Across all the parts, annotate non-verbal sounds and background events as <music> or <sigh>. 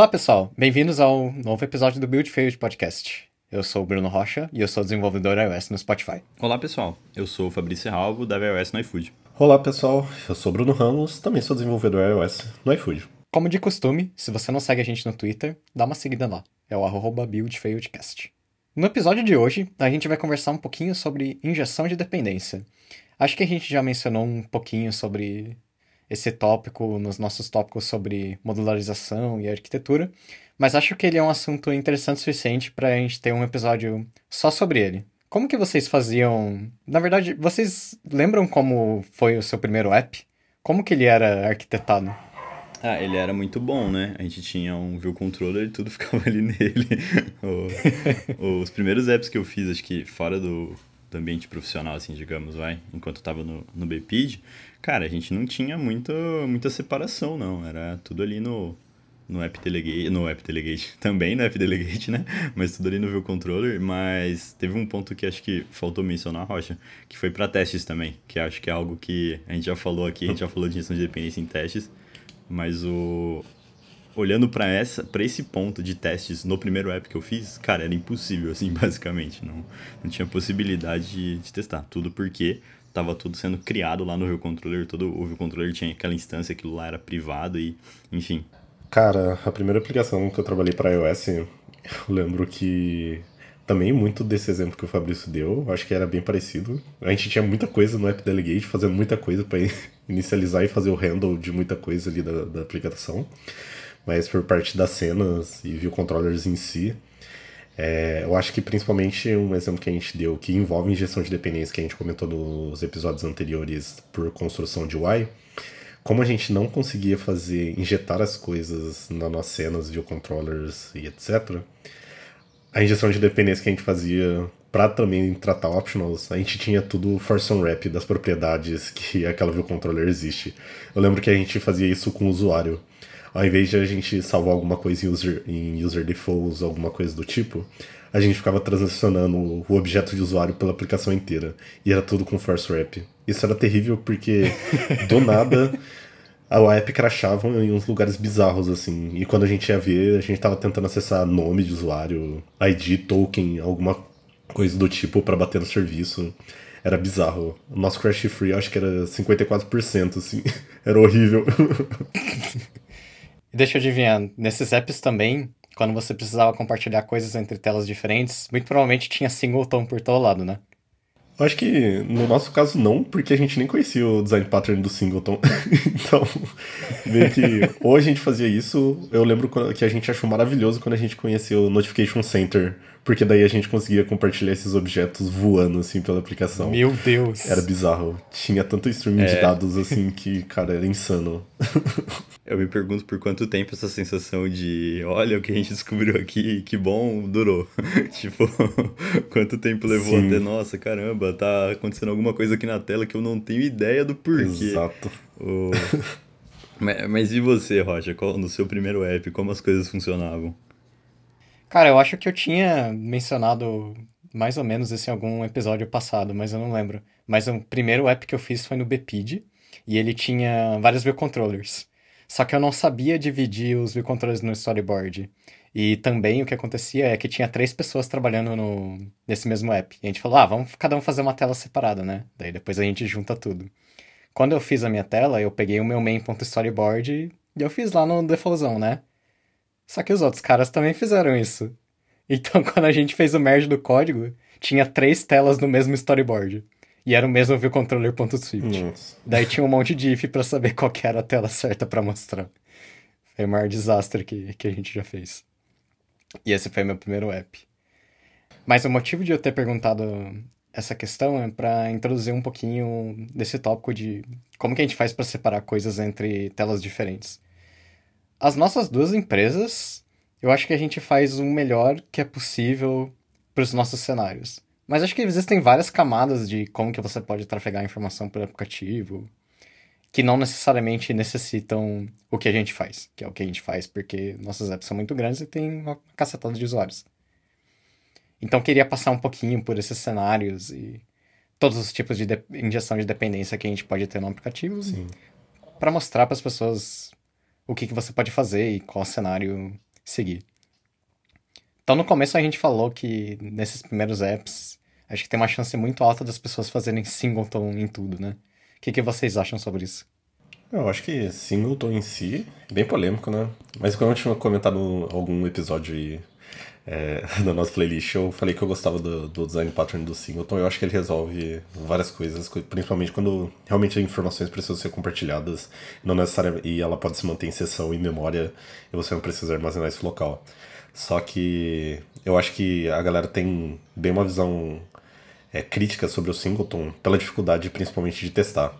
Olá, pessoal. Bem-vindos ao novo episódio do Build Failed Podcast. Eu sou o Bruno Rocha e eu sou desenvolvedor iOS no Spotify. Olá, pessoal. Eu sou o Fabrício Ralvo, da iOS no iFood. Olá, pessoal. Eu sou o Bruno Ramos, também sou desenvolvedor iOS no iFood. Como de costume, se você não segue a gente no Twitter, dá uma seguida lá. É o arroba buildfailedcast. No episódio de hoje, a gente vai conversar um pouquinho sobre injeção de dependência. Acho que a gente já mencionou um pouquinho sobre esse tópico nos nossos tópicos sobre modularização e arquitetura, mas acho que ele é um assunto interessante o suficiente para a gente ter um episódio só sobre ele. Como que vocês faziam? Na verdade, vocês lembram como foi o seu primeiro app? Como que ele era arquitetado? Ah, ele era muito bom, né? A gente tinha um view controller e tudo <laughs> ficava ali nele. <laughs> os primeiros apps que eu fiz, acho que fora do, do ambiente profissional, assim, digamos, vai, enquanto eu tava no, no BPID, cara, a gente não tinha muito, muita separação, não. Era tudo ali no, no App Delegate, no App Delegate, <laughs> também no App Delegate, né? Mas tudo ali no View Controller, mas teve um ponto que acho que faltou mencionar, Rocha, que foi para testes também, que acho que é algo que a gente já falou aqui, a gente já falou de gestão de dependência em testes, mas o olhando para essa para esse ponto de testes no primeiro app que eu fiz, cara, era impossível assim, <laughs> basicamente, não não tinha possibilidade de, de testar, tudo porque tava tudo sendo criado lá no View Controller, todo o View Controller tinha aquela instância, aquilo lá era privado e, enfim. Cara, a primeira aplicação que eu trabalhei para iOS, eu lembro que também muito desse exemplo que o Fabrício deu, acho que era bem parecido. A gente tinha muita coisa no App Delegate, fazendo muita coisa para <laughs> inicializar e fazer o handle de muita coisa ali da, da aplicação mas por parte das cenas e view controllers em si, é, eu acho que principalmente um exemplo que a gente deu que envolve injeção de dependência que a gente comentou nos episódios anteriores por construção de UI, como a gente não conseguia fazer injetar as coisas nas nossas cenas, view controllers e etc. A injeção de dependência que a gente fazia para também tratar optionals, a gente tinha tudo force on wrap das propriedades que <laughs> aquela view controller existe. Eu lembro que a gente fazia isso com o usuário ao invés de a gente salvar alguma coisa em user, em user defaults, alguma coisa do tipo, a gente ficava transicionando o objeto de usuário pela aplicação inteira. E era tudo com force wrap. Isso era terrível porque, do <laughs> nada, a app crashava em uns lugares bizarros, assim. E quando a gente ia ver, a gente tava tentando acessar nome de usuário, ID, token, alguma coisa do tipo para bater no serviço. Era bizarro. O nosso crash free acho que era 54%, assim. <laughs> Era horrível. <laughs> E deixa eu adivinhar, nesses apps também, quando você precisava compartilhar coisas entre telas diferentes, muito provavelmente tinha singleton por todo lado, né? Eu acho que no nosso caso não, porque a gente nem conhecia o design pattern do singleton. <laughs> então, meio que ou a gente fazia isso, eu lembro que a gente achou maravilhoso quando a gente conheceu o Notification Center, porque daí a gente conseguia compartilhar esses objetos voando assim pela aplicação. Meu Deus! Era bizarro. Tinha tanto streaming é. de dados assim que, cara, era insano. <laughs> eu me pergunto por quanto tempo essa sensação de olha o que a gente descobriu aqui, que bom, durou. <laughs> tipo, quanto tempo levou Sim. até, nossa, caramba, tá acontecendo alguma coisa aqui na tela que eu não tenho ideia do porquê. Exato. O... <laughs> mas, mas e você, Rocha, no seu primeiro app, como as coisas funcionavam? Cara, eu acho que eu tinha mencionado mais ou menos isso em algum episódio passado, mas eu não lembro. Mas o primeiro app que eu fiz foi no Bpid, e ele tinha vários view controllers. Só que eu não sabia dividir os view controllers no storyboard. E também o que acontecia é que tinha três pessoas trabalhando no, nesse mesmo app. E a gente falou, ah, vamos cada um fazer uma tela separada, né? Daí depois a gente junta tudo. Quando eu fiz a minha tela, eu peguei o meu main.storyboard e eu fiz lá no defaultzão, né? Só que os outros caras também fizeram isso. <laughs> Então, quando a gente fez o merge do código, tinha três telas no mesmo storyboard. E era o mesmo viewcontroller.swift. Daí tinha um monte de if para saber <laughs> qual era a tela certa para mostrar. Foi o maior desastre que, que a gente já fez. E esse foi meu primeiro app. Mas o motivo de eu ter perguntado essa questão é para introduzir um pouquinho desse tópico de como que a gente faz para separar coisas entre telas diferentes. As nossas duas empresas, eu acho que a gente faz o melhor que é possível para os nossos cenários. Mas acho que existem várias camadas de como que você pode trafegar informação pelo aplicativo que não necessariamente necessitam o que a gente faz, que é o que a gente faz porque nossas apps são muito grandes e tem uma cacetada de usuários. Então queria passar um pouquinho por esses cenários e todos os tipos de, de injeção de dependência que a gente pode ter no aplicativo para mostrar para as pessoas o que, que você pode fazer e qual cenário seguir. Então, no começo a gente falou que nesses primeiros apps, acho que tem uma chance muito alta das pessoas fazerem singleton em tudo, né? O que, que vocês acham sobre isso? Eu acho que singleton em si é bem polêmico, né? Mas quando eu tinha comentado algum episódio aí, é, <laughs> da nossa playlist, eu falei que eu gostava do, do, design pattern do singleton. Eu acho que ele resolve várias coisas, principalmente quando realmente informações precisam ser compartilhadas não necessariamente, e ela pode se manter em sessão e memória e você não precisa armazenar isso local. Só que eu acho que a galera tem bem uma visão é, crítica sobre o singleton pela dificuldade principalmente de testar.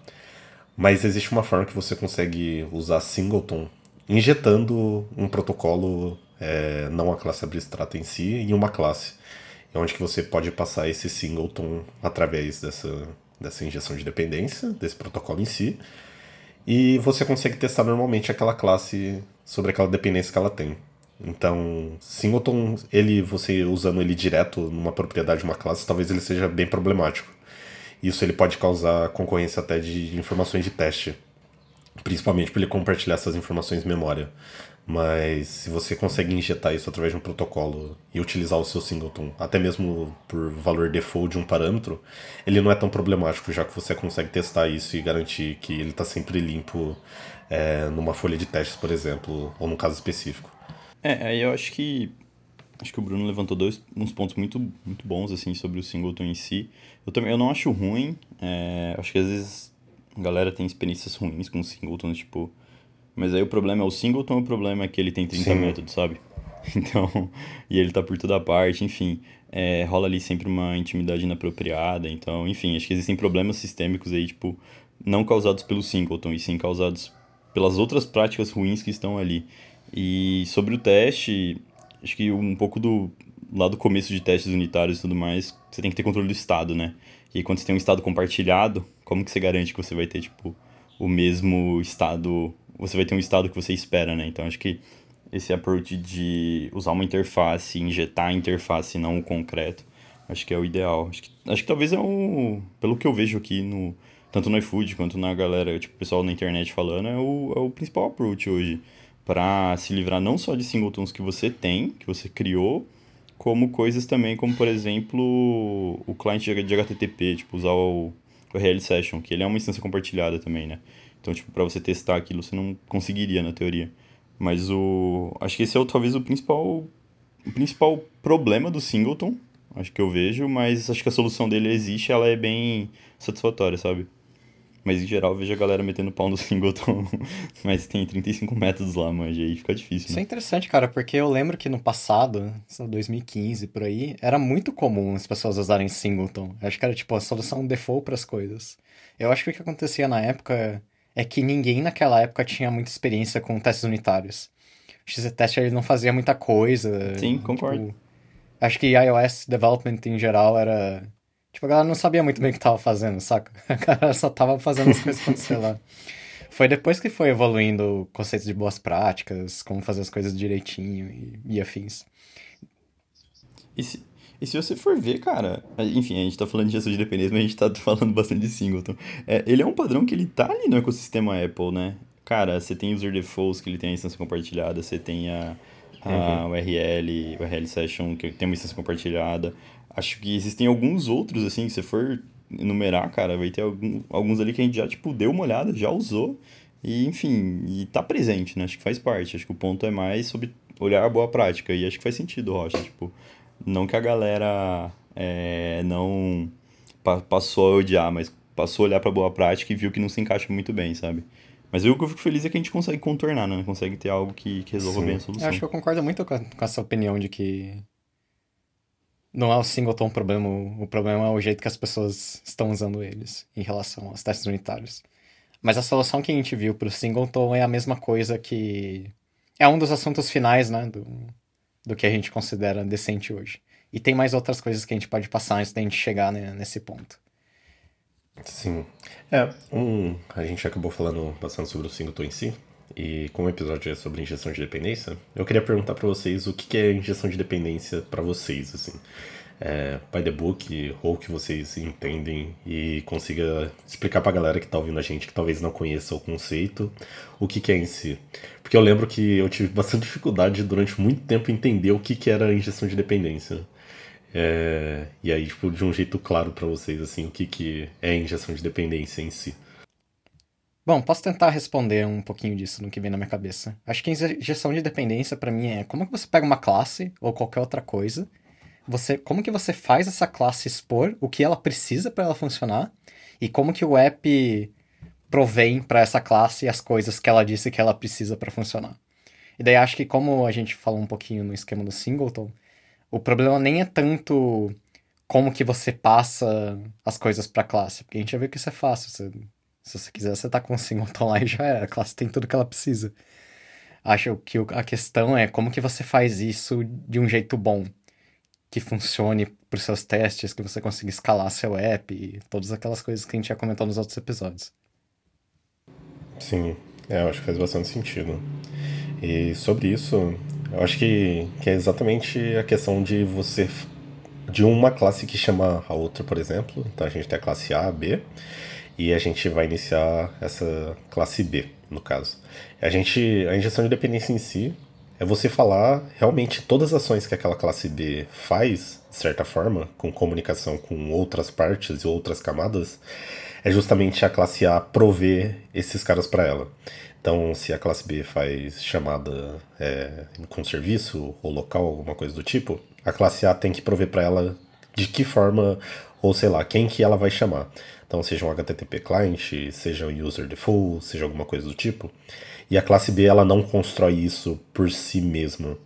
Mas existe uma forma que você consegue usar singleton injetando um protocolo é, não a classe abstrata em si, em uma classe. É onde que você pode passar esse singleton através dessa, dessa injeção de dependência, desse protocolo em si, e você consegue testar normalmente aquela classe sobre aquela dependência que ela tem. Então, singleton, ele, você usando ele direto numa propriedade de uma classe, talvez ele seja bem problemático. Isso ele pode causar concorrência até de informações de teste, principalmente para ele compartilhar essas informações em memória. Mas se você consegue injetar isso através de um protocolo e utilizar o seu singleton, até mesmo por valor default de um parâmetro, ele não é tão problemático, já que você consegue testar isso e garantir que ele está sempre limpo é, numa folha de testes, por exemplo, ou num caso específico. É, aí eu acho que acho que o Bruno levantou dois uns pontos muito, muito bons assim sobre o singleton em si. Eu também eu não acho ruim, é, acho que às vezes a galera tem experiências ruins com o singleton, tipo mas aí o problema é o singleton, o problema é que ele tem 30 Sim. métodos, sabe? <laughs> Então, e ele tá por toda parte, enfim, é, rola ali sempre uma intimidade inapropriada, então, enfim, acho que existem problemas sistêmicos aí, tipo, não causados pelo singleton, e sim causados pelas outras práticas ruins que estão ali. E sobre o teste, acho que um pouco do lá do começo de testes unitários e tudo mais, você tem que ter controle do estado, né? E quando você tem um estado compartilhado, como que você garante que você vai ter, tipo, o mesmo estado você vai ter um estado que você espera, né? Então acho que esse approach de usar uma interface, injetar a interface não o concreto, acho que é o ideal. Acho que, acho que talvez é o. Pelo que eu vejo aqui no. Tanto no iFood quanto na galera, tipo, pessoal na internet falando, é o, é o principal approach hoje. Para se livrar não só de singletons que você tem, que você criou, como coisas também, como por exemplo o cliente de HTTP, tipo, usar o, o RL Session, que ele é uma instância compartilhada também, né? Então, tipo, para você testar aquilo, você não conseguiria na teoria. Mas o. Acho que esse é talvez o principal. O principal problema do Singleton, acho que eu vejo, mas acho que a solução dele existe, ela é bem satisfatória, sabe? Mas em geral, eu vejo a galera metendo pau no Singleton, <laughs> mas tem 35 métodos lá, manja, aí fica difícil. Né? Isso é interessante, cara, porque eu lembro que no passado, 2015 por aí, era muito comum as pessoas usarem Singleton. Eu acho que era tipo a solução default para as coisas. Eu acho que o que acontecia na época é que ninguém naquela época tinha muita experiência com testes unitários. O XZ-Test ele não fazia muita coisa. Sim, concordo. Tipo, acho que iOS Development em geral era... Tipo, a galera não sabia muito bem o que tava fazendo, saca? <laughs> A galera só tava fazendo as coisas acontecer lá. <laughs> Foi depois que foi evoluindo conceitos de boas práticas, como fazer as coisas direitinho e, e afins. E se, e se você for ver, cara, enfim, a gente tá falando de gestão de dependência, mas a gente tá falando bastante de Singleton. É, ele é um padrão que ele tá ali no ecossistema Apple, né? Cara, você tem user defaults, que ele tem a instância compartilhada, você tem a, a uhum. URL, o URL Session, que tem uma instância compartilhada. Acho que existem alguns outros, assim, que você for enumerar, cara, vai ter algum, alguns ali que a gente já, tipo, deu uma olhada, já usou. E, enfim, e tá presente, né? Acho que faz parte. Acho que o ponto é mais sobre olhar a boa prática. E acho que faz sentido, Rocha. Tipo, não que a galera é, não pa passou a odiar, mas passou a olhar pra boa prática e viu que não se encaixa muito bem, sabe? Mas eu, o que eu fico feliz é que a gente consegue contornar, né? Consegue ter algo que, que resolva Sim. bem a solução. Eu acho que eu concordo muito com, a, com essa opinião de que não é o singleton o problema, o problema é o jeito que as pessoas estão usando eles em relação aos testes unitários. Mas a solução que a gente viu pro singleton é a mesma coisa que... É um dos assuntos finais, né, do, do que a gente considera decente hoje. E tem mais outras coisas que a gente pode passar antes da gente chegar né, nesse ponto. Sim. É, um, a gente acabou falando bastante sobre o singleton em si, e como o episódio é sobre injeção de dependência, eu queria perguntar para vocês o que é injeção de dependência para vocês, assim. é, by the book ou que vocês entendem e consiga explicar pra galera que tá ouvindo a gente que talvez não conheça o conceito, o que, que é em si. Porque eu lembro que eu tive bastante dificuldade durante muito tempo entender o que, que era injeção de dependência. É, e aí, tipo, de um jeito claro para vocês, assim, o que, que é injeção de dependência em si. Bom, posso tentar responder um pouquinho disso no que vem na minha cabeça. Acho que injeção de dependência para mim é como que você pega uma classe ou qualquer outra coisa você, como que você faz essa classe expor o que ela precisa para ela funcionar e como que o app provém para essa classe as coisas que ela disse que ela precisa para funcionar. E daí acho que como a gente falou um pouquinho no esquema do singleton, o problema nem é tanto como que você passa as coisas para a classe, porque a gente já viu que isso é fácil. Você, se você quiser, você tá com o singleton lá e já é, a classe tem tudo que ela precisa. Acho que a questão é como que você faz isso de um jeito bom que funcione para os seus testes, que você consiga escalar seu app e todas aquelas coisas que a gente já comentou nos outros episódios. Sim, é, eu acho que faz bastante sentido. E sobre isso, eu acho que, que é exatamente a questão de você. de uma classe que chama a outra, por exemplo. Então a gente tem a classe A, B, e a gente vai iniciar essa classe B, no caso. A gente. A injeção de dependência em si é você falar realmente todas as ações que aquela classe B faz, de certa forma, com comunicação com outras partes e outras camadas, é justamente a classe A prover esses caras para ela. Então, se a classe B faz chamada é, com serviço ou local, alguma coisa do tipo, a classe A tem que prover para ela de que forma, ou sei lá, quem que ela vai chamar. Então, seja um HTTP client, seja um user default, seja alguma coisa do tipo. E a classe B ela não constrói isso por si mesma.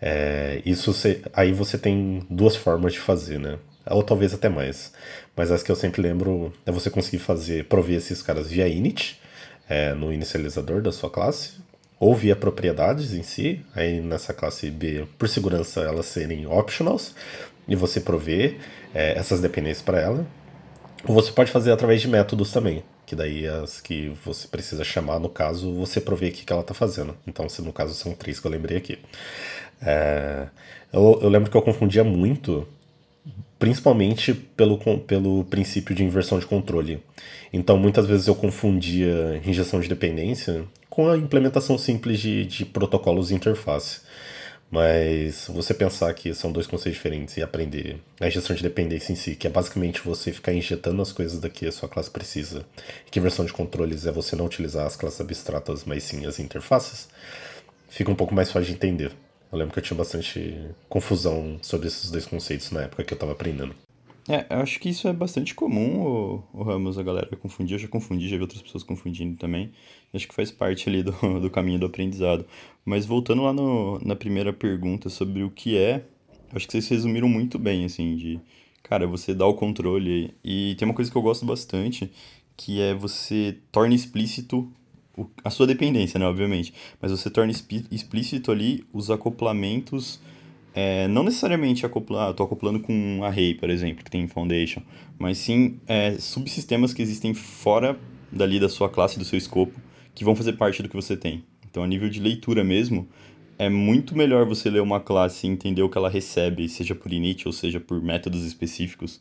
É, isso aí você tem duas formas de fazer, né? Ou talvez até mais. Mas as que eu sempre lembro é você conseguir fazer, prover esses caras via init, é, no inicializador da sua classe, ou via propriedades em si, aí nessa classe B, por segurança, elas serem optionals, e você prover é, essas dependências para ela. Você pode fazer através de métodos também que daí as que você precisa chamar, no caso, você provê o que, que ela está fazendo. Então, se no caso são três que eu lembrei aqui. É, eu, eu lembro que eu confundia muito, principalmente pelo, pelo princípio de inversão de controle. Então, muitas vezes eu confundia injeção de dependência com a implementação simples de, de protocolos de interface. Mas você pensar que são dois conceitos diferentes e aprender a gestão de dependência em si, que é basicamente você ficar injetando as coisas daqui a sua classe precisa, e que versão de controles é você não utilizar as classes abstratas, mas sim as interfaces, fica um pouco mais fácil de entender. Eu lembro que eu tinha bastante confusão sobre esses dois conceitos na época que eu estava aprendendo. É, eu acho que isso é bastante comum, o, o Ramos, a galera confundir. Eu já confundi, já vi outras pessoas confundindo também. Acho que faz parte ali do, <laughs> do caminho do aprendizado. Mas voltando lá no, na primeira pergunta sobre o que é, acho que vocês resumiram muito bem, assim, de... Cara, você dá o controle e tem uma coisa que eu gosto bastante, que é você torna explícito a sua dependência, né, obviamente. Mas você torna explícito ali os acoplamentos é, não necessariamente acoplar, estou acoplando com um array, por exemplo, que tem foundation, mas sim é, subsistemas que existem fora dali da sua classe, do seu escopo, que vão fazer parte do que você tem. Então, a nível de leitura mesmo, é muito melhor você ler uma classe e entender o que ela recebe, seja por init ou seja por métodos específicos,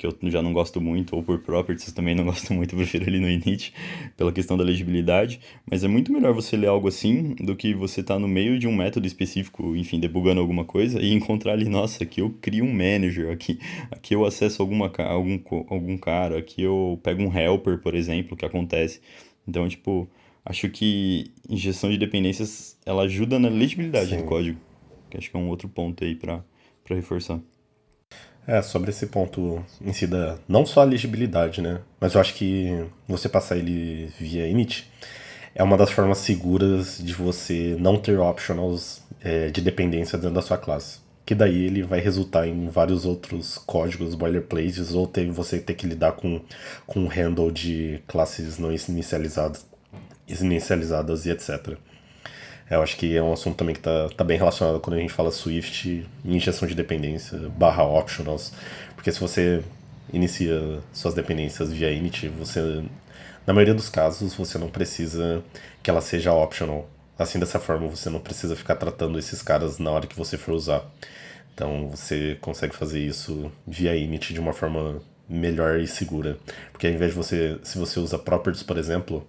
que eu já não gosto muito, ou por properties também não <laughs> gosto muito, prefiro ali no init, pela questão da legibilidade, mas é muito melhor você ler algo assim do que você estar tá no meio de um método específico, enfim, debugando alguma coisa e encontrar ali, nossa, aqui eu crio um manager, aqui, aqui eu acesso alguma, algum, algum cara, aqui eu pego um helper, por exemplo, que acontece. Então, tipo, acho que injeção de dependências, ela ajuda na legibilidade Sim. do código, que acho que é um outro ponto aí para reforçar. É, sobre esse ponto em si da. Não só a legibilidade, né? Mas eu acho que você passar ele via init é uma das formas seguras de você não ter optionals é, de dependência dentro da sua classe. Que daí ele vai resultar em vários outros códigos boilerplates ou ter, você ter que lidar com, com handle de classes não inicializadas, inicializadas e etc. Eu acho que é um assunto também que está tá bem relacionado quando a gente fala Swift injeção de dependência, barra optionals. Porque se você inicia suas dependências via init, você, na maioria dos casos, você não precisa que ela seja optional. Assim, dessa forma, você não precisa ficar tratando esses caras na hora que você for usar. Então você consegue fazer isso via init de uma forma melhor e segura. Porque ao invés de você, se você usa properties, por exemplo,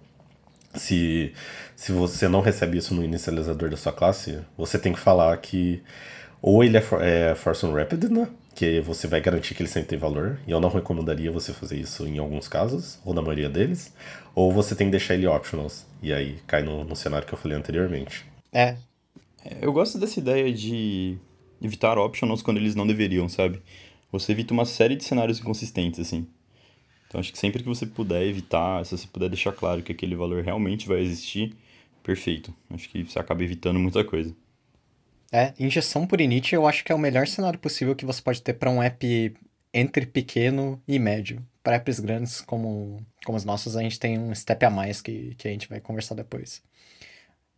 se, se você não recebe isso no inicializador da sua classe, você tem que falar que ou ele é, for, é force unwrapped, né? Que você vai garantir que ele sempre tem valor. E eu não recomendaria você fazer isso em alguns casos, ou na maioria deles. Ou você tem que deixar ele optionals. E aí cai no, no cenário que eu falei anteriormente. É. Eu gosto dessa ideia de evitar optionals quando eles não deveriam, sabe? Você evita uma série de cenários inconsistentes, assim. Então acho que sempre que você puder evitar, se você puder deixar claro que aquele valor realmente vai existir, perfeito. Acho que você acaba evitando muita coisa. É, injeção por init eu acho que é o melhor cenário possível que você pode ter para um app entre pequeno e médio. Para apps grandes como, como os nossos, a gente tem um step a mais que, que a gente vai conversar depois.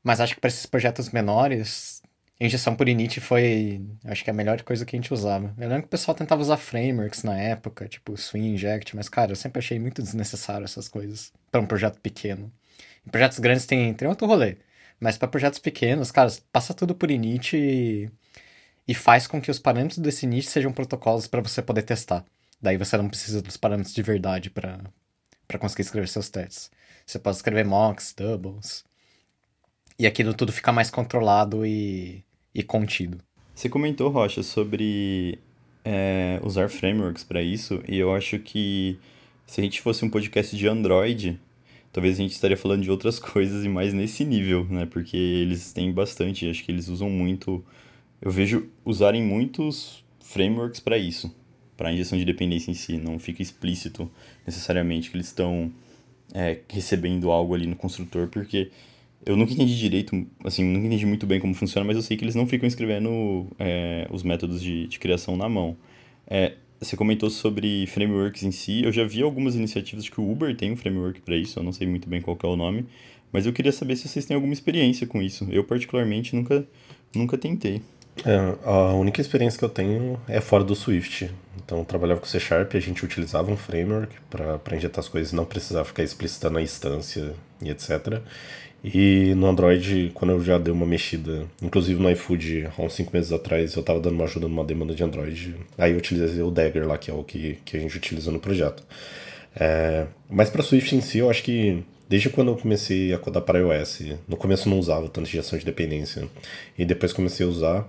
Mas acho que para esses projetos menores, injeção por init foi, acho que a melhor coisa que a gente usava. Eu lembro que o pessoal tentava usar frameworks na época, tipo Swing Inject, mas cara, eu sempre achei muito desnecessário essas coisas para um projeto pequeno. Em projetos grandes tem, tem outro rolê. Mas para projetos pequenos, cara, passa tudo por init e, e faz com que os parâmetros desse init sejam protocolos para você poder testar. Daí você não precisa dos parâmetros de verdade para conseguir escrever seus testes. Você pode escrever mocks, doubles. E aquilo tudo fica mais controlado e, e contido. Você comentou, Rocha, sobre é, usar frameworks para isso, e eu acho que se a gente fosse um podcast de Android, talvez a gente estaria falando de outras <laughs> coisas e mais nesse nível, né? Porque eles têm bastante, acho que eles usam muito. Eu vejo usarem muitos frameworks para isso, para injeção de dependência em si. Não fica explícito necessariamente que eles estão é, recebendo algo ali no construtor, porque eu nunca entendi direito, assim, nunca entendi muito bem como funciona, mas eu sei que eles não ficam escrevendo é, os métodos de, de criação na mão. É, você comentou sobre frameworks em si. Eu já vi algumas iniciativas que o Uber tem um framework para isso, eu não sei muito bem qual é o nome, mas eu queria saber se vocês têm alguma experiência com isso. Eu, particularmente, nunca, nunca tentei. É, a única experiência que eu tenho é fora do Swift. Então, eu trabalhava com C Sharp a gente utilizava um framework para injetar as coisas não precisava ficar explicitando a instância e etc. E no Android, quando eu já dei uma mexida, inclusive no iFood, há uns 5 meses atrás, eu estava dando uma ajuda numa demanda de Android. Aí eu utilizei o Dagger lá, que é o que, que a gente utiliza no projeto. É, mas para Swift em si, eu acho que desde quando eu comecei a codar para iOS, no começo eu não usava tanto gestão de dependência, e depois comecei a usar,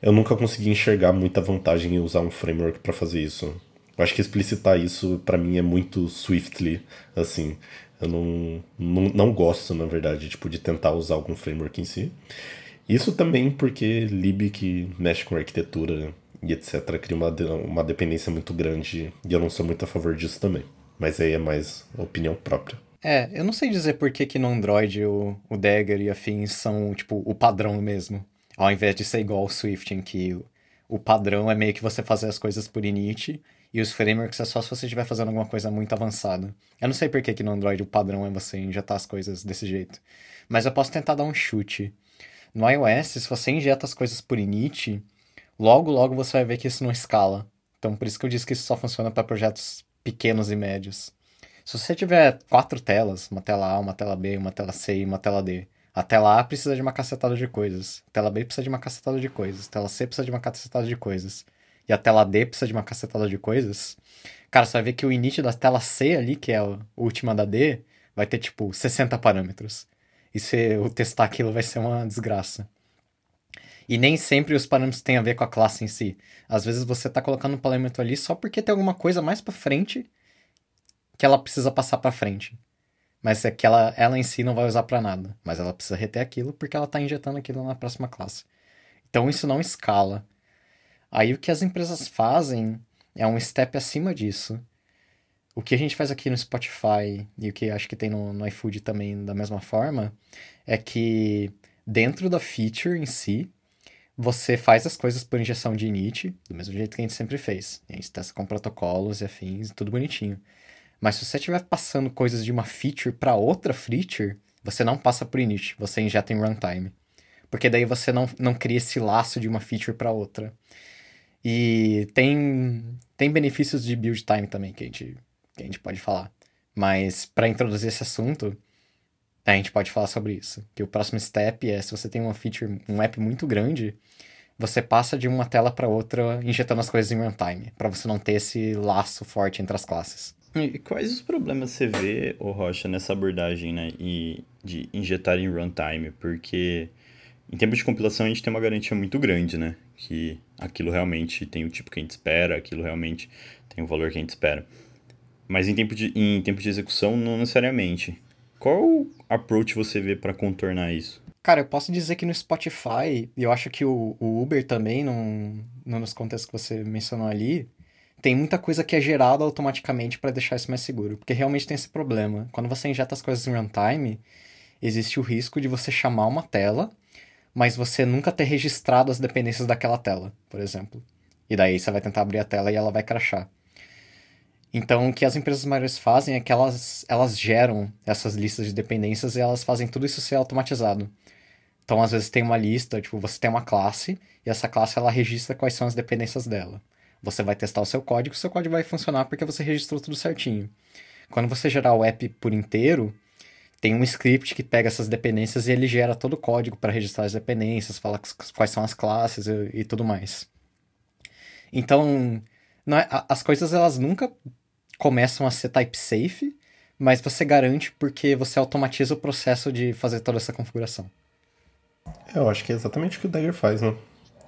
eu nunca consegui enxergar muita vantagem em usar um framework para fazer isso. Eu acho que explicitar isso para mim é muito Swiftly, assim. Eu não, não, não gosto, na verdade, tipo, de tentar usar algum framework em si. Isso também porque lib que mexe com arquitetura e etc. cria uma, uma dependência muito grande e eu não sou muito a favor disso também. Mas aí é mais opinião própria. É, eu não sei dizer por que, que no Android o, o Dagger e afins são, tipo, o padrão mesmo. Ao invés de ser igual ao Swift, em que o, o padrão é meio que você fazer as coisas por init e os frameworks é só se você estiver fazendo alguma coisa muito avançada. Eu não sei por que, que no Android o padrão é você injetar as coisas desse jeito. Mas eu posso tentar dar um chute. No iOS, se você injeta as coisas por init, logo logo você vai ver que isso não escala. Então por isso que eu disse que isso só funciona para projetos pequenos e médios. Se você tiver quatro telas, uma tela A, uma tela B, uma tela C e uma tela D, a tela A precisa de uma cacetada de coisas, a tela B precisa de uma cacetada de coisas, a tela C precisa de uma cacetada de coisas e a tela D precisa de uma cacetada de coisas, cara, você vai ver que o init da tela C ali, que é a última da D, vai ter tipo 60 parâmetros. E se eu testar aquilo vai ser uma desgraça. E nem sempre os parâmetros têm a ver com a classe em si. Às vezes você está colocando um parâmetro ali só porque tem alguma coisa mais para frente que ela precisa passar para frente. Mas é que ela, ela em si não vai usar para nada. Mas ela precisa reter aquilo porque ela está injetando aquilo na próxima classe. Então isso não escala. Aí o que as empresas fazem é um step acima disso. O que a gente faz aqui no Spotify e o que acho que tem no, no iFood também da mesma forma é que dentro da feature em si, você faz as coisas por injeção de init, do mesmo jeito que a gente sempre fez. A gente testa com protocolos e afins, tudo bonitinho. Mas se você estiver passando coisas de uma feature para outra feature, você não passa por init, você injeta em runtime. Porque daí você não, não cria esse laço de uma feature para outra. E tem, tem benefícios de build time também que a gente, que a gente pode falar. Mas para introduzir esse assunto, a gente pode falar sobre isso. Que o próximo step é se você tem uma feature, um app muito grande, você passa de uma tela para outra injetando as coisas em runtime, para você não ter esse laço forte entre as classes. E quais os problemas você vê, ô Rocha, nessa abordagem, né, e de injetar em runtime? Porque em tempo de compilação a gente tem uma garantia muito grande, né, que aquilo realmente tem o tipo que a gente espera, aquilo realmente tem o valor que a gente espera. Mas em tempo de, em tempo de execução, não necessariamente. Qual approach você vê para contornar isso? Cara, eu posso dizer que no Spotify, e eu acho que o, o Uber também, num, num, nos contextos que você mencionou ali, tem muita coisa que é gerada automaticamente para deixar isso mais seguro. Porque realmente tem esse problema. Quando você injeta as coisas em runtime, existe o risco de você chamar uma tela, mas você nunca ter registrado as dependências daquela tela, por exemplo. E daí você vai tentar abrir a tela e ela vai crashar. Então, o que as empresas maiores fazem é que elas, elas geram essas listas de dependências e elas fazem tudo isso ser automatizado. Então, às vezes tem uma lista, tipo, você tem uma classe e essa classe ela registra quais são as dependências dela. Você vai testar o seu código, o seu código vai funcionar porque você registrou tudo certinho. Quando você gerar o app por inteiro, tem um script que pega essas dependências e ele gera todo o código para registrar as dependências, fala quais são as classes e, e tudo mais. Então, é, as coisas elas nunca começam a ser type safe, mas você garante porque você automatiza o processo de fazer toda essa configuração. Eu acho que é exatamente o que o Dagger faz, né?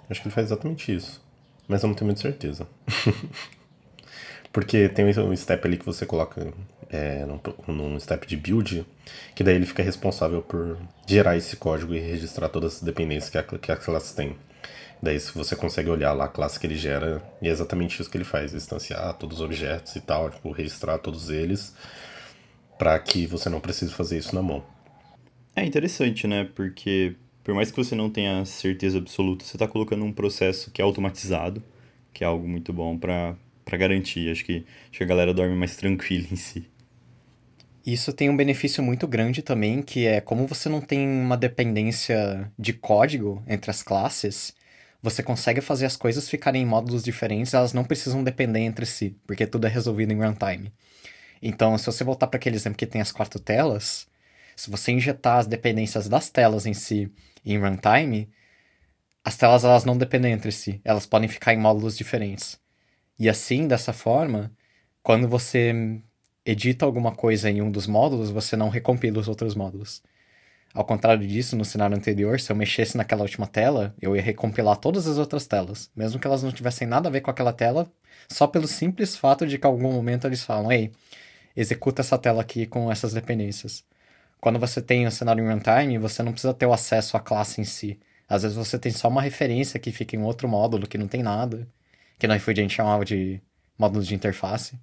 acho que ele faz exatamente isso. Mas eu não tenho muita certeza. <laughs> Porque tem um step ali que você coloca é, num, num step de build, que daí ele fica responsável por gerar esse código e registrar todas as dependências que a, que a classe tem. Daí se você consegue olhar lá a classe que ele gera, e é exatamente isso que ele faz, instanciar todos os objetos e tal, tipo, registrar todos eles, para que você não precise fazer isso na mão. É interessante, né? Porque por mais que você não tenha certeza absoluta, você está colocando um processo que é automatizado, que é algo muito bom para garantir. Acho que, acho que a galera dorme mais tranquila <laughs> em si. Isso tem um benefício muito grande também, que é como você não tem uma dependência de código entre as classes, você consegue fazer as coisas ficarem em módulos diferentes, elas não precisam depender entre si, porque tudo é resolvido em runtime. Então, se você voltar para aquele exemplo que tem as quatro telas, se você injetar as dependências das telas em si em runtime, as telas elas não dependem entre si, elas podem ficar em módulos diferentes. E assim, dessa forma, quando você edita alguma coisa em um dos módulos, você não recompila os outros módulos. Ao contrário disso, no cenário anterior, se eu mexesse naquela última tela, eu ia recompilar todas as outras telas, mesmo que elas não tivessem nada a ver com aquela tela, só pelo simples fato de que em algum momento eles falam, ei, executa essa tela aqui com essas dependências. Quando você tem o cenário em runtime, você não precisa ter o acesso à classe em si. Às vezes você tem só uma referência que fica em outro módulo que não tem nada, que iFood a gente chamava de módulo de interface.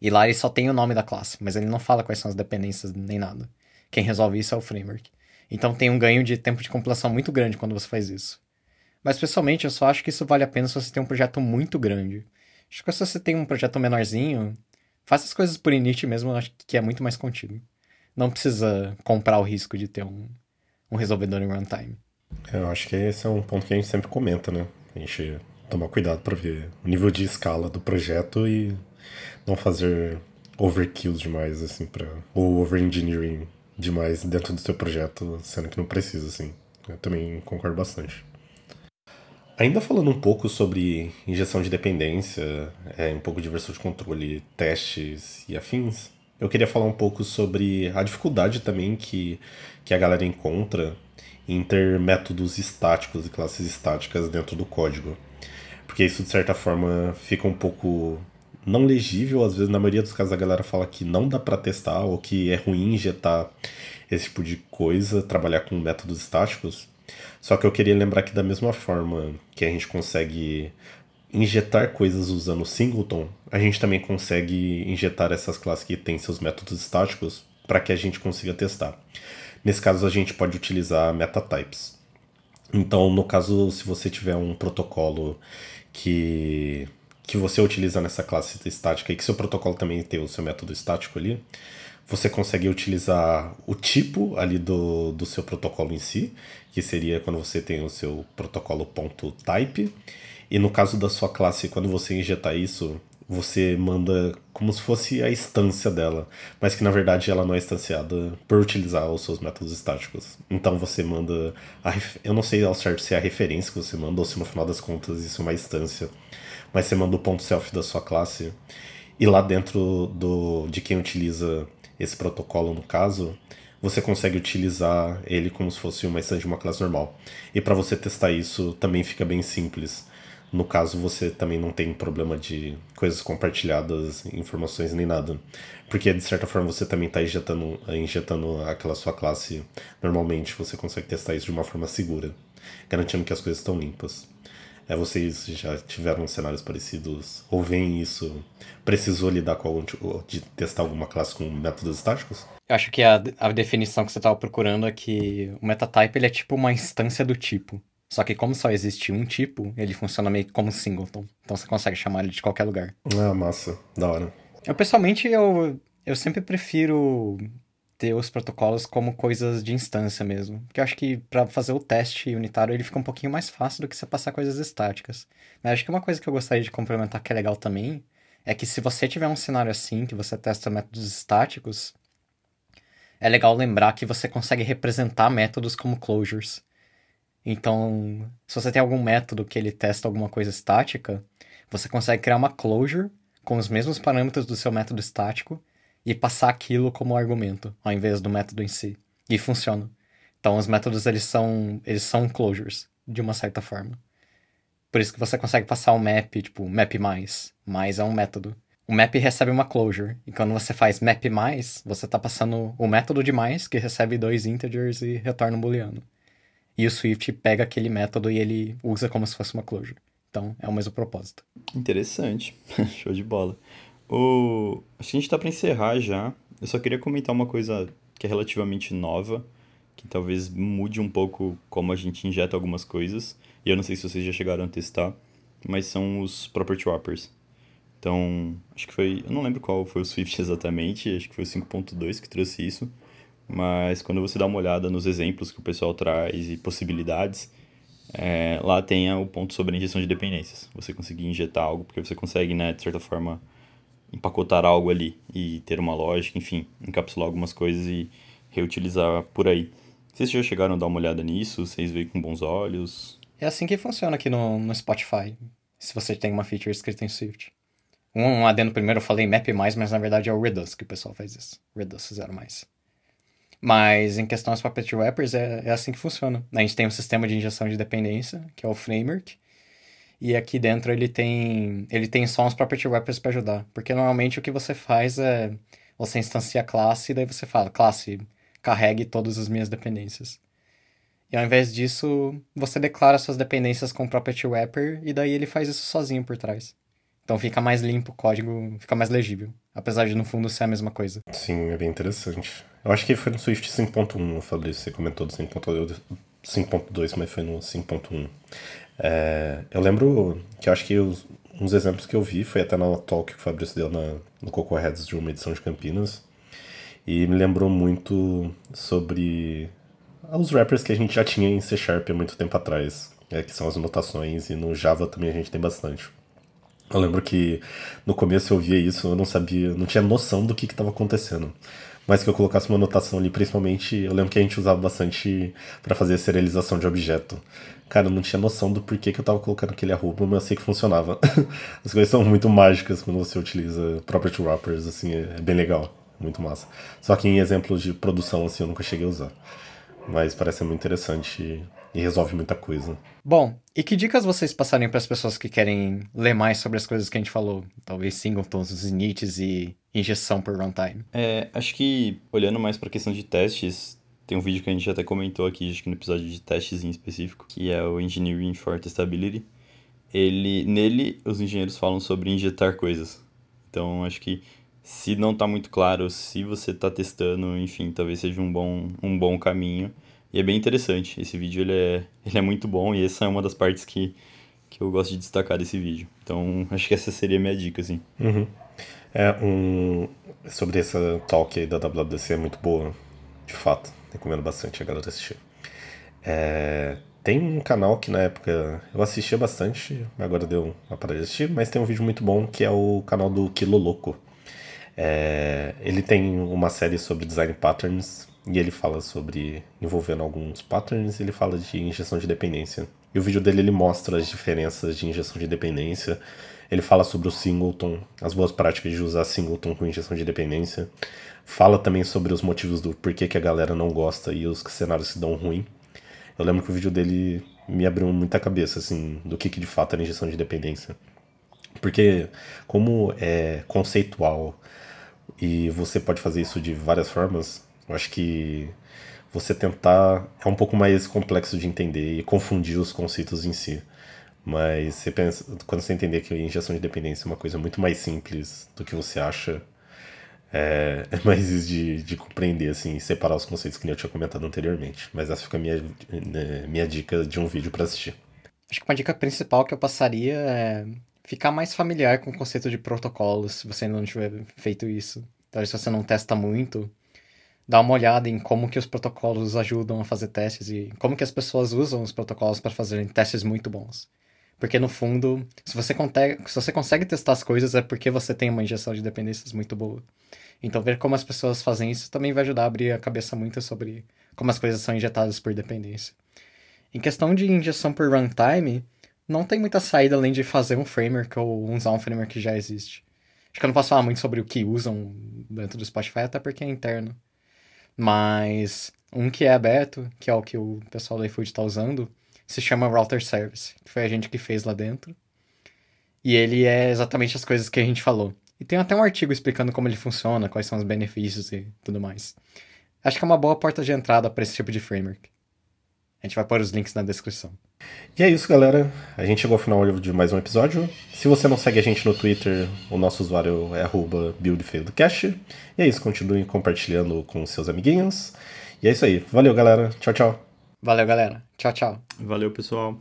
E lá ele só tem o nome da classe, mas ele não fala quais são as dependências nem nada. Quem resolve isso é o framework. Então tem um ganho de tempo de compilação muito grande quando você faz isso. Mas pessoalmente eu só acho que isso vale a pena se você tem um projeto muito grande. Acho que se você tem um projeto menorzinho, faça as coisas por init mesmo, acho que é muito mais contigo não precisa comprar o risco de ter um, um resolvedor em runtime. Eu acho que esse é um ponto que a gente sempre comenta, né? A gente tomar cuidado para ver o nível de escala do projeto e não fazer overkills demais, assim, para ou overengineering demais dentro do seu projeto, sendo que não precisa, assim. Eu também concordo bastante. Ainda falando um pouco sobre injeção de dependência, é, um pouco de versão de controle, testes e afins, eu queria falar um pouco sobre a dificuldade também que, que a galera encontra em ter métodos estáticos e classes estáticas dentro do código. Porque isso, de certa forma, fica um pouco não legível. Às vezes, na maioria dos casos, a galera fala que não dá para testar ou que é ruim injetar esse tipo de coisa, trabalhar com métodos estáticos. Só que eu queria lembrar que, da mesma forma que a gente consegue injetar coisas usando singleton, a gente também consegue injetar essas classes que têm seus métodos estáticos para que a gente consiga testar. Nesse caso, a gente pode utilizar metatypes. Então, no caso, se você tiver um protocolo que, que você utiliza nessa classe estática e que seu protocolo também tem o seu método estático ali, você consegue utilizar o tipo ali do, do seu protocolo em si, que seria quando você tem o seu protocolo.type, e no caso da sua classe, quando você injetar isso, você manda como se fosse a instância dela, mas que na verdade ela não é instanciada por utilizar os seus métodos estáticos. Então você manda. A, eu não sei ao certo se é a referência que você manda ou se no final das contas isso é uma instância, mas você manda o ponto self da sua classe e lá dentro do, de quem utiliza esse protocolo no caso, você consegue utilizar ele como se fosse uma instância de uma classe normal. E para você testar isso também fica bem simples no caso, você também não tem problema de coisas compartilhadas, informações nem nada. Porque, de certa forma, você também está injetando, injetando aquela sua classe normalmente. Você consegue testar isso de uma forma segura, garantindo que as coisas estão limpas. É, vocês já tiveram cenários parecidos? Ou veem isso? Precisou lidar com algum tipo, de testar alguma classe com métodos estáticos? Eu acho que a, a definição que você estava procurando é que o metatype ele é tipo uma instância do tipo. Só que como só existe um tipo, ele funciona meio como singleton. Então você consegue chamar ele de qualquer lugar. Ah, massa. Da hora. Eu, pessoalmente, eu, eu sempre prefiro ter os protocolos como coisas de instância mesmo. Porque eu acho que para fazer o teste unitário ele fica um pouquinho mais fácil do que você passar coisas estáticas. Mas acho que uma coisa que eu gostaria de complementar que é legal também é que se você tiver um cenário assim, que você testa métodos estáticos, é legal lembrar que você consegue representar métodos como closures. Então, se você tem algum método que ele testa alguma coisa estática, você consegue criar uma closure com os mesmos parâmetros do seu método estático e passar aquilo como argumento, ao invés do método em si. E funciona. Então, os métodos eles são eles são closures de uma certa forma. Por isso que você consegue passar um map, tipo, map mais. Mais é um método. O map recebe uma closure. E quando você faz map mais, você está passando o método de mais, que recebe dois integers e retorna um booleano. E o Swift pega aquele método e ele usa como se fosse uma closure. Então, é o mesmo propósito. Interessante. <laughs> Show de bola. O... Acho que a gente está para encerrar já. Eu só queria comentar uma coisa que é relativamente nova, que talvez mude um pouco como a gente injeta algumas coisas. E eu não sei se vocês já chegaram a testar, mas são os property wrappers. Então, acho que foi. Eu não lembro qual foi o Swift <laughs> exatamente, acho que foi o 5.2 que trouxe isso mas quando você dá uma olhada nos exemplos que o pessoal traz e possibilidades, é, lá tem o ponto sobre a injeção de dependências. Você conseguir injetar algo, porque você consegue, né, de certa forma, empacotar algo ali e ter uma lógica, enfim, encapsular algumas coisas e reutilizar por aí. Vocês já chegaram a dar uma olhada nisso? Vocês veem com bons olhos? É assim que funciona aqui no, no Spotify, se você tem uma feature escrita em Swift. Um, um adendo primeiro, eu falei map mais, mas na verdade é o Redux que o pessoal faz isso. Redux zero mais. Mas em questão aos Puppet Wrappers, é, é assim que funciona. A gente tem um sistema de injeção de dependência, que é o Framework, e aqui dentro ele tem ele tem só uns property wrappers para ajudar, porque normalmente o que você faz é você instancia a classe e daí você fala, classe, carregue todas as minhas dependências. E ao invés disso, você declara suas dependências com o property wrapper e daí ele faz isso sozinho por trás. Então fica mais limpo o código, fica mais legível. Apesar de no fundo ser a mesma coisa. Sim, é bem interessante. Eu acho que foi no Swift 5.1, Fabrício, você comentou do 5.2, mas foi no 5.1. É, eu lembro que eu acho que os, uns exemplos que eu vi foi até na talk que o Fabrício deu na, no Coco Heads de uma edição de Campinas. E me lembrou muito sobre os rappers que a gente já tinha em C Sharp há muito tempo atrás, é, que são as notações, e no Java também a gente tem bastante. Eu lembro que no começo eu via isso, eu não sabia, não tinha noção do que estava acontecendo. Mas que eu colocasse uma anotação ali, principalmente, eu lembro que a gente usava bastante para fazer serialização de objeto. Cara, eu não tinha noção do porquê que eu estava colocando aquele arroba, mas eu sei que funcionava. <laughs> As coisas são muito mágicas quando você utiliza property wrappers, assim, é bem legal, muito massa. Só que em exemplos de produção, assim, eu nunca cheguei a usar. Mas parece muito interessante e resolve muita coisa. Bom, e que dicas vocês passarem para as pessoas que querem ler mais sobre as coisas que a gente falou? Talvez singletons, inits e injeção por runtime. É, acho que olhando mais para a questão de testes, tem um vídeo que a gente até comentou aqui, acho que no episódio de testes em específico, que é o Engineering for Testability. Ele, nele, os engenheiros falam sobre injetar coisas. Então, acho que se não está muito claro, se você está testando, enfim, talvez seja um bom, um bom caminho e é bem interessante. Esse vídeo ele é, <laughs> ele é muito bom e essa é uma das partes que, que eu gosto de destacar desse vídeo. Então, <laughs> acho que essa seria a minha dica, assim. Uhum. É, um... Sobre essa talk aí da WWDC é muito boa, de fato. Recomendo bastante a galera assistir. É, tem um canal que na época eu assistia bastante, agora deu uma parada de assistir, mas tem um vídeo muito bom que é o canal do Quilo Louco. É, ele tem uma série sobre design patterns e ele fala sobre envolvendo alguns patterns, ele fala de injeção de dependência. E o vídeo dele ele mostra as diferenças de injeção de dependência. Ele fala sobre o singleton, as boas práticas de usar singleton com injeção de dependência. Fala também sobre os motivos do porquê que a galera não gosta e os cenários se dão ruim. Eu lembro que o vídeo dele me abriu muita cabeça, assim, do que, que de fato era injeção de dependência. Porque, como é conceitual e você pode fazer isso de várias formas, eu acho que você tentar é um pouco mais complexo de entender e confundir os conceitos em si. Mas você pensa, quando você entender que a injeção de dependência é uma coisa muito mais simples do que você acha, é, <laughs> é mais de, de compreender, assim, separar os conceitos que eu tinha comentado anteriormente. Mas essa fica a minha, né, minha dica de um vídeo para assistir. Acho que uma dica principal que eu passaria é ficar mais familiar com o conceito de protocolos, se você ainda não tiver feito isso. Então, se você não testa muito, dá uma olhada em como que os protocolos ajudam a fazer testes e como que as pessoas usam os protocolos para fazerem testes muito bons. Porque no fundo, se você, consegue, se você consegue testar as coisas é porque você tem uma injeção de dependências muito boa. Então ver como as pessoas fazem isso também vai ajudar a abrir a cabeça muito sobre como as coisas são injetadas por dependência. Em questão de injeção por runtime, não tem muita saída além de fazer um framework ou usar um framework que já existe. Acho que eu não posso falar muito sobre o que usam dentro do Spotify, até porque é interno. Mas um que é aberto, que é o que o pessoal do iFood está usando, se chama Router Service, que foi a gente que fez lá dentro. E ele é exatamente as coisas que a gente falou. E tem até um artigo explicando como ele funciona, quais são os benefícios e tudo mais. Acho que é uma boa porta de entrada para esse tipo de framework. A gente vai pôr os links na descrição. E é isso, galera. A gente chegou ao final de mais um episódio. Se você não segue a gente no Twitter, o nosso usuário é buildfeildocast. E é isso, continue compartilhando com seus amiguinhos. E é isso aí. Valeu, galera. Tchau, tchau. Valeu, galera. Tchau, tchau. Valeu, pessoal.